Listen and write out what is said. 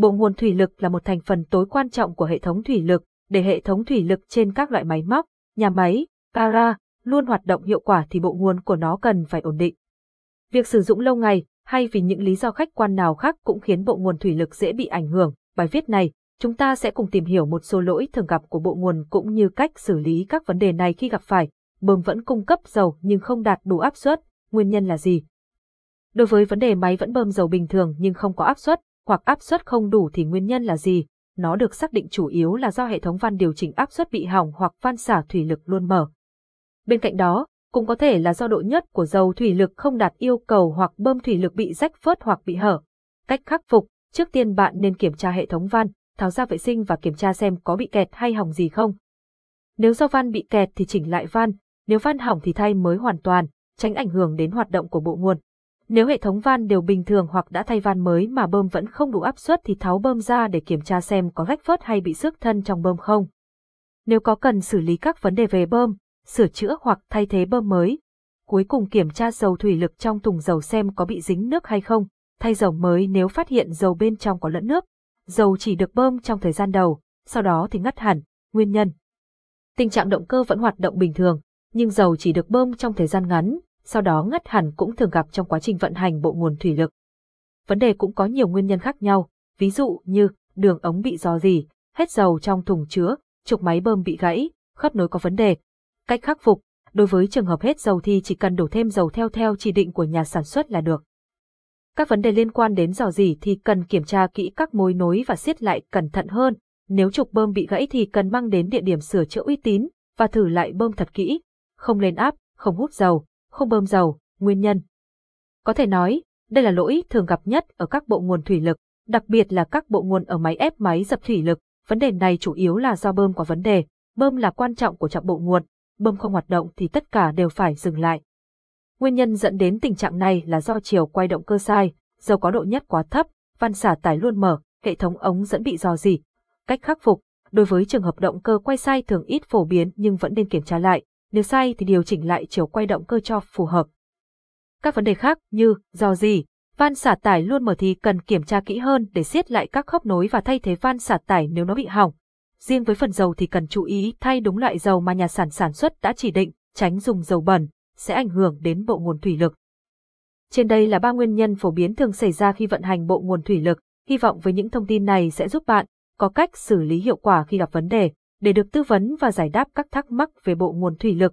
Bộ nguồn thủy lực là một thành phần tối quan trọng của hệ thống thủy lực, để hệ thống thủy lực trên các loại máy móc, nhà máy, gara, luôn hoạt động hiệu quả thì bộ nguồn của nó cần phải ổn định. Việc sử dụng lâu ngày, hay vì những lý do khách quan nào khác cũng khiến bộ nguồn thủy lực dễ bị ảnh hưởng. Bài viết này, chúng ta sẽ cùng tìm hiểu một số lỗi thường gặp của bộ nguồn cũng như cách xử lý các vấn đề này khi gặp phải. Bơm vẫn cung cấp dầu nhưng không đạt đủ áp suất, nguyên nhân là gì? Đối với vấn đề máy vẫn bơm dầu bình thường nhưng không có áp suất, hoặc áp suất không đủ thì nguyên nhân là gì? Nó được xác định chủ yếu là do hệ thống van điều chỉnh áp suất bị hỏng hoặc van xả thủy lực luôn mở. Bên cạnh đó, cũng có thể là do độ nhất của dầu thủy lực không đạt yêu cầu hoặc bơm thủy lực bị rách phớt hoặc bị hở. Cách khắc phục, trước tiên bạn nên kiểm tra hệ thống van, tháo ra vệ sinh và kiểm tra xem có bị kẹt hay hỏng gì không. Nếu do van bị kẹt thì chỉnh lại van, nếu van hỏng thì thay mới hoàn toàn, tránh ảnh hưởng đến hoạt động của bộ nguồn. Nếu hệ thống van đều bình thường hoặc đã thay van mới mà bơm vẫn không đủ áp suất thì tháo bơm ra để kiểm tra xem có rách phớt hay bị xước thân trong bơm không. Nếu có cần xử lý các vấn đề về bơm, sửa chữa hoặc thay thế bơm mới. Cuối cùng kiểm tra dầu thủy lực trong thùng dầu xem có bị dính nước hay không, thay dầu mới nếu phát hiện dầu bên trong có lẫn nước. Dầu chỉ được bơm trong thời gian đầu, sau đó thì ngắt hẳn, nguyên nhân. Tình trạng động cơ vẫn hoạt động bình thường, nhưng dầu chỉ được bơm trong thời gian ngắn, sau đó ngắt hẳn cũng thường gặp trong quá trình vận hành bộ nguồn thủy lực. Vấn đề cũng có nhiều nguyên nhân khác nhau, ví dụ như đường ống bị dò dỉ, hết dầu trong thùng chứa, trục máy bơm bị gãy, khớp nối có vấn đề, Cách khắc phục, đối với trường hợp hết dầu thì chỉ cần đổ thêm dầu theo theo chỉ định của nhà sản xuất là được. Các vấn đề liên quan đến dò dỉ thì cần kiểm tra kỹ các mối nối và siết lại cẩn thận hơn. Nếu trục bơm bị gãy thì cần mang đến địa điểm sửa chữa uy tín và thử lại bơm thật kỹ, không lên áp, không hút dầu, không bơm dầu, nguyên nhân. Có thể nói, đây là lỗi thường gặp nhất ở các bộ nguồn thủy lực, đặc biệt là các bộ nguồn ở máy ép máy dập thủy lực. Vấn đề này chủ yếu là do bơm có vấn đề. Bơm là quan trọng của trạm bộ nguồn, bơm không hoạt động thì tất cả đều phải dừng lại. Nguyên nhân dẫn đến tình trạng này là do chiều quay động cơ sai, dầu có độ nhất quá thấp, van xả tải luôn mở, hệ thống ống dẫn bị dò dỉ. Cách khắc phục, đối với trường hợp động cơ quay sai thường ít phổ biến nhưng vẫn nên kiểm tra lại, nếu sai thì điều chỉnh lại chiều quay động cơ cho phù hợp. Các vấn đề khác như do gì van xả tải luôn mở thì cần kiểm tra kỹ hơn để siết lại các khớp nối và thay thế van xả tải nếu nó bị hỏng. Riêng với phần dầu thì cần chú ý thay đúng loại dầu mà nhà sản sản xuất đã chỉ định, tránh dùng dầu bẩn, sẽ ảnh hưởng đến bộ nguồn thủy lực. Trên đây là ba nguyên nhân phổ biến thường xảy ra khi vận hành bộ nguồn thủy lực, hy vọng với những thông tin này sẽ giúp bạn có cách xử lý hiệu quả khi gặp vấn đề, để được tư vấn và giải đáp các thắc mắc về bộ nguồn thủy lực.